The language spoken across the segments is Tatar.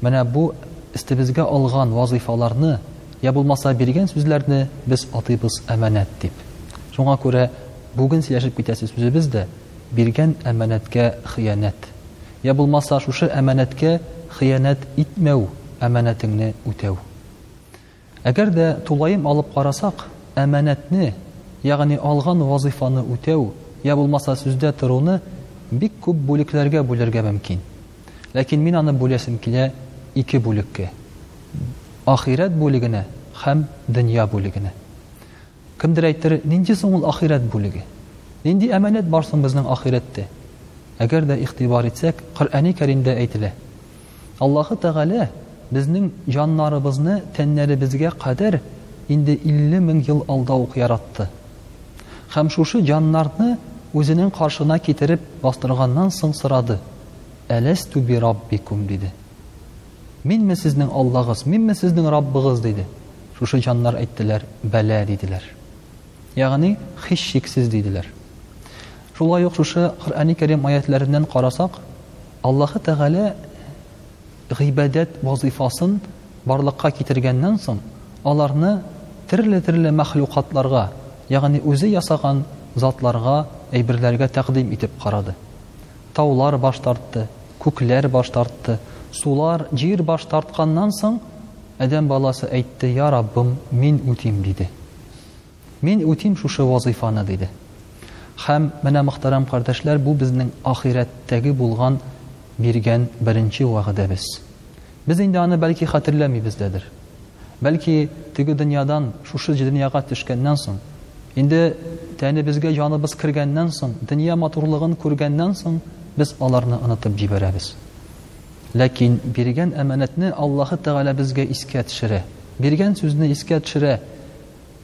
Менә бу өстебезгә алган вазыйфаларны, йә булмаса биргән сүзләрне без атыйбыз әманәт дип. Шуңа күрә бүген сөйләшеп китәсе сүзебез дә, биргән әманәткә хыянәт. Йә булмаса шушы әманәткә хыянәт итмәү, әманәтеңне үтәү. Әгәр дә тулаем алып карасак, әманәтне, ягъни алган вазыйфаны үтәү, я булмаса сүздә торуны бик күп бүлекләргә бүлергә мөмкин. Ләкин мин аны бүләсем килә ике бүлеккә, ахирәт бүлегенә һәм дөнья бүлегенә. Кемдер әйтер, нинди соң ул ахирәт бүлеге? Нинди әманәт бар соң безнең ахирәттә? Әгәр дә игътибар итсәк, Коръәни Кәримдә әйтелә. Аллаһы Тәгалә безнең җаннарыбызны тәннәребезгә кадәр инде 50 мең ел алда ук яратты. Һәм шушы җаннарны Үзенең каршына китереп бастырганнан соң сорады, Әләстү бираббикум? диде. Минме сезнең Аллагыз, минме сезнең Раббыгыз? диде. Шушы җаннар әйттеләр, Бәлә, диделәр. Ягъни, һичшиксез, диделәр. Шулай ук шушы Коръәни Кәрим аятләреннән карасак, Аллаһы Тәгалә гыйбадәт вазифасын барлыкка китергәннән соң, аларны төрле-төрле мәхлукатларга, ягъни үзе ясаган затларга, әйберләргә тәкъдим итеп карады. Таулар баш тартты, күкләр баш тартты, сулар, җир баш тартканнан соң, адәм баласы әйтте, Я Раббым, мин үтим, диде. Мин үтим шушы вазыйфаны, диде. Һәм, менә, мөхтәрәм кардәшләр, бу безнең ахирәттәге булган биргән беренче вәгъдәбез. Без инде аны, бәлки, хәтерләмибездәдер. Бәлки, теге дөньядан шушы дөньяга төшкәннән соң, инде тәнебезгә җаныбыз кергәннән соң, дөнья матурлыгын күргәннән соң, без аларны онытып җибәрәбез. Ләкин биргән әманәтне Аллаһы Тәгалә безгә искә төшерә. Биргән сүзне искә төшерә.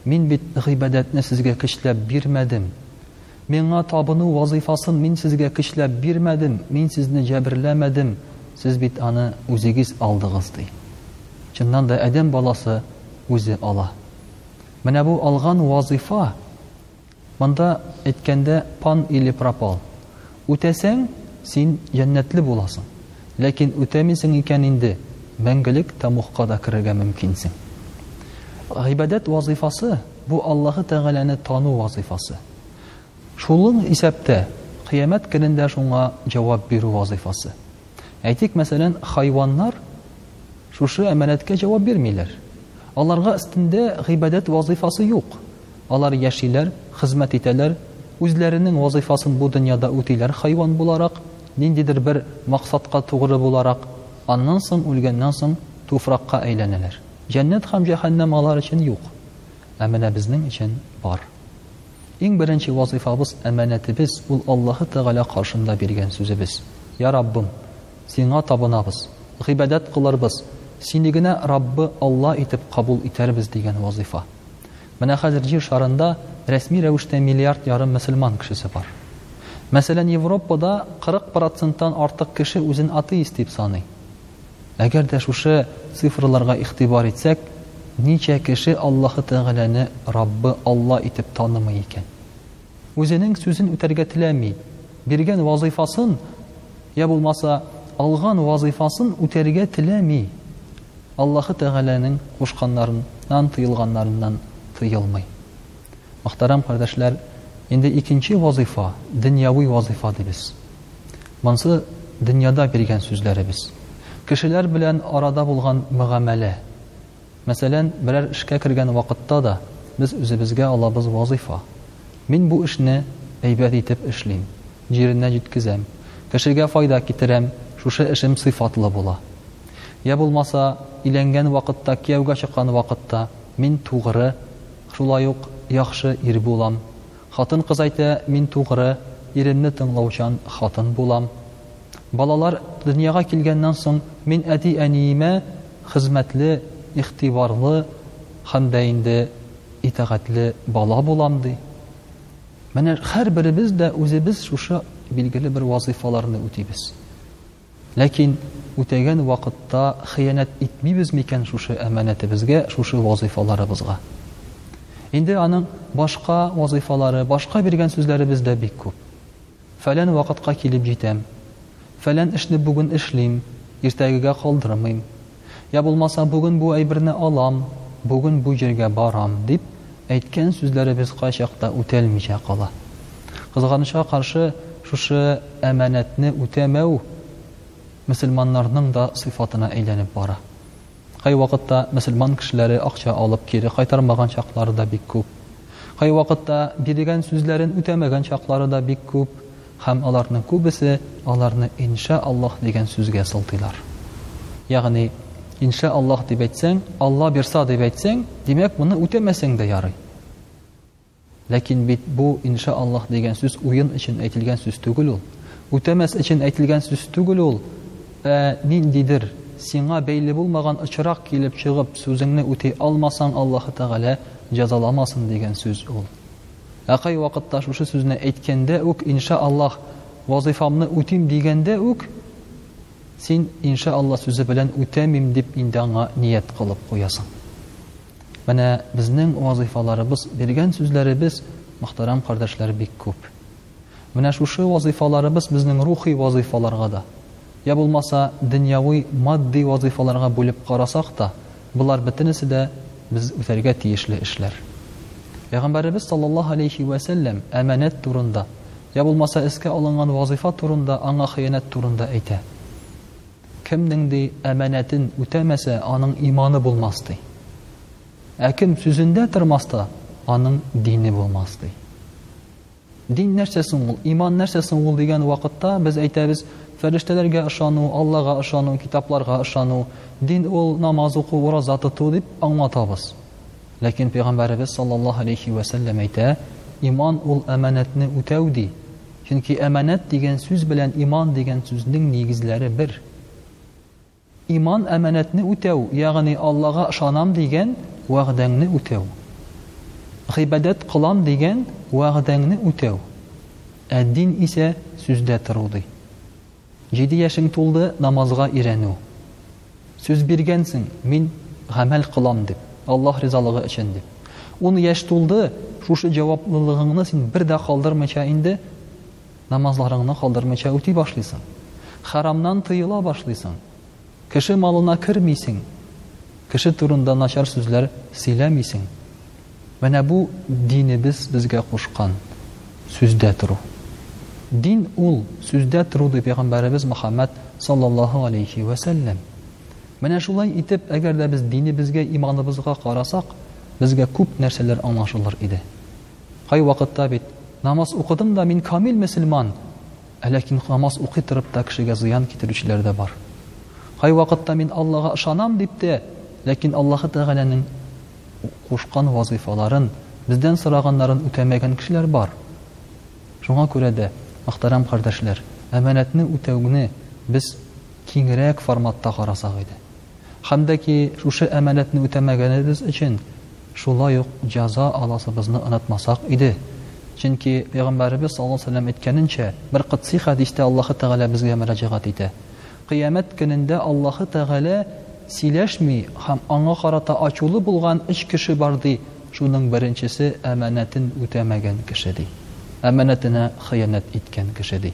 Мин бит гыйбадәтне сезгә көчләп бирмәдем. Миңа табыну вазыйфасын мин сезгә көчләп бирмәдем, мин сезне җәберләмәдем, сез бит аны үзегез алдыгыз, ди. Чыннан да, адәм баласы үзе ала. Менә бу алган вазыйфа, монда әйткәндә, пан или пропал. Үтәсәң, син җәннәтле буласың. Ләкин үтәмисең икән инде, мәңгелек тәмугка да керергә мөмкинсең. Гыйбадәт вазыйфасы. Бу Аллаһы Тәгаләне тану вазыйфасы. Шул ук исәптә Кыямәт көнендә шуңа җавап бирү вазыйфасы. Әйтик, мәсәлән, хайваннар шушы әманәткә җавап бирмиләр. Аларга өстендә гыйбадәт вазыйфасы юк. Алар яшиләр, хезмәт итәләр, үзләренең вазыйфасын бу дөньяда үтиләр хайван буларак, ниндидер бер максатка тугры буларак, аннан соң, үлгәннән соң, туфракка әйләнәләр. Җәннәт һәм җәһәннәм алар өчен юк, ә менә безнең өчен бар. Иң беренче вазыйфабыз, әманәтебез ул Аллаһы Тәгалә каршында биргән сүзебез, Я Раббым, Сиңа табынабыз, гыйбадәт кылырбыз, Сине генә Раббы Алла итеп кабул итәрбез дигән вазыйфа. Менә хәзер Җир шарында рәсми рәвештә миллиард ярым мөселман кешесе бар. Мәсәлән, Европада 40 проценттан артык кеше үзен атеист дип саный. Әгәр дә шушы цифраларга игътибар итсәк, ничә кеше Аллаһы Тәгаләне Раббы Алла итеп танымый икән? Үзенең сүзен үтәргә теләми, биргән вазыйфасын я булмаса алган вазыйфасын үтәргә теләми, Аллаһы Тәгаләнең кушканнарыннан, тыелганнарыннан тыелмый. Мөхтәрәм кардәшләр, инде икенче вазыйфа, дөньяви вазыйфа дибез. Монсы дөньяда биргән сүзләребез. Кешеләр белән арада булган мөгамәлә. Мәсәлән, берәр эшкә кергән вакытта да без үзебезгә алабыз вазыйфа. Мин бу эшне әйбәт итеп эшлим, җиренә җиткезәм, кешегә файда китерәм, шушы эшем сыйфатлы була. Йә булмаса, өйләнгән вакытта, кияүгә чыккан вакытта мин тугры, шулай ук яхшы ир булам. Хатын-кыз әйтә, мин тугры, иремне тыңлаучан хатын булам. Балалар дөньяга килгәннән соң, мин әти-әниемә хезмәтле, игътибарлы һәм дә инде итагатьле бала булам, ди. Менә һәрберебез дә үзебез шушы билгеле бер вазыйфаларны үтибез. Ләкин үтәгән вакытта хыянәт итмибез микән шушы әманәтебезгә, шушы вазыйфаларыбызга? Инде аның башка вазыйфалары, башка биргән сүзләребез дә бик күп. Фәлән вакытка килеп җитәм, фәлән эшне бүген эшлим, иртәгегә калдырмыйм. Йә булмаса, бүген бу әйберне алам, бүген бу җиргә барам, дип әйткән сүзләребез кайчакта үтәлмичә кала. Кызганычка каршы, шушы әманәтне үтәмәү мөселманнарның да сыйфатына әйләнеп бара. Кайвакытта мөселман кешеләре акча алып кире кайтармаган чаклары да бик күп. Кайвакытта биргән сүзләрен үтәмәгән чаклары да бик күп. Һәм аларның күбесе аларны Иншә Аллаһ дигән сүзгә сылтыйлар. Ягъни, Иншә Аллаһ дип әйтсәң, Алла бирса дип әйтсәң, димәк, моны үтәмәсәң дә ярый. Ләкин бит бу Иншә Аллаһ дигән сүз уен өчен әйтелгән сүз түгел ул. Үтәмәс өчен әйтелгән сүз түгел ул, ә ниндидер сиңа бәйле булмаган очрак килеп чыгып, сүзеңне үти алмасаң, Аллаһы Тәгалә җәзаламасын дигән сүз ул. Ә кайвакытта шушы сүзне әйткәндә үк, Инша Аллаһ, вазыйфамны үтим дигәндә үк, син Инша Аллаһ сүзе белән үтәмим дип инде аңа ният кылып куясың. Менә безнең вазыйфаларыбыз, биргән сүзләребез, мөхтәрәм кардәшләр, бик күп. Менә шушы вазыйфаларыбыз безнең рухи вазыйфаларга да, Йә булмаса, дөньяви, матди вазыйфаларга бүлеп карасак та, болар бөтенесе дә без үтәргә тиешле эшләр. Пәйгамбәребез саллаллаһу галәйһи вә сәлләм әманәт турында, йә булмаса эскә алынган вазыйфа турында аңа хыянәт турында әйтә. Кемнең, ди, әманәтен үтәмәсә, аның иманы булмас, ди. Ә кем сүзендә тормас та, аның дине булмас, ди. Дин нәрсә соң ул, иман нәрсә соң ул дигән вакытта без әйтәбез, фәрештәләргә ышану, Аллага ышану, китапларга ышану, дин ул намаз уку, ураза тоту дип аңлатабыз. Ләкин пәйгамбәребез саллаллаһу алейхи вә сәлләм әйтә, иман ул әманәтне үтәү ди. Чөнки әманәт дигән сүз белән иман дигән сүзнең нигезләре бер. Иман әманәтне үтәү, ягъни Аллага ышанам дигән вәгъдәңне үтәү. Гыйбадәт кылам дигән вәгъдәңне үтәү. Ә дин исә сүздә тору, ди. Җиде яшең тулды, намазга өйрәнү. Сүз биргәнсең, мин гамәл кылам дип, Аллаһ ризалыгы өчен дип. Ун яшь тулды, шушы җаваплылыгыңны син бер дә калдырмыйча инде, Намазларыңны калдырмыйча үти башлыйсың. Хәрамнан тыела башлыйсың. Кеше малына кермисең. Кеше турында начар сүзләр сөйләмисең. Менә бу динебез безгә кушкан сүздә тору. Дин ул сүздә тору ди пәйгамбәребез Мөхәммәд саллаллаһу алейхи вә сәлләм. Менә шулай итеп, әгәр дә без динебезгә, иманыбызга карасак, безгә күп нәрсәләр аңлашылыр иде. Кайвакытта бит, намаз укыдым да, мин камил мөселман, ә ләкин намаз укый торып та кешегә зыян китерүчеләр дә бар. Кайвакытта мин Аллага ышанам дип тә, ләкин Аллаһы Тәгаләнең кушкан вазыйфаларын, бездән сораганнарын үтәмәгән кешеләр бар. Шуңа күрә дә, мөхтәрәм кардәшләр, әманәтне үтәүне без киңрәк форматта карасак иде. Һәм дә ки шушы әманәтне үтәмәгәнебез өчен шулай ук җәза аласыбызны онытмасак иде. Чөнки Пәйгамбәребез саллаллаһу галәйһи ва сәлләм әйткәненчә, бер котсый хәдистә Аллаһы Тәгалә безгә мөрәҗәгать итә. Кыямәт көнендә Аллаһы Тәгалә сөйләшми һәм аңа карата ачулы булган өч кеше бар, ди, шуның беренчесе әманәтен үтәмәгән кеше, ди. Әманәтенә хыянәт иткән кеше, ди.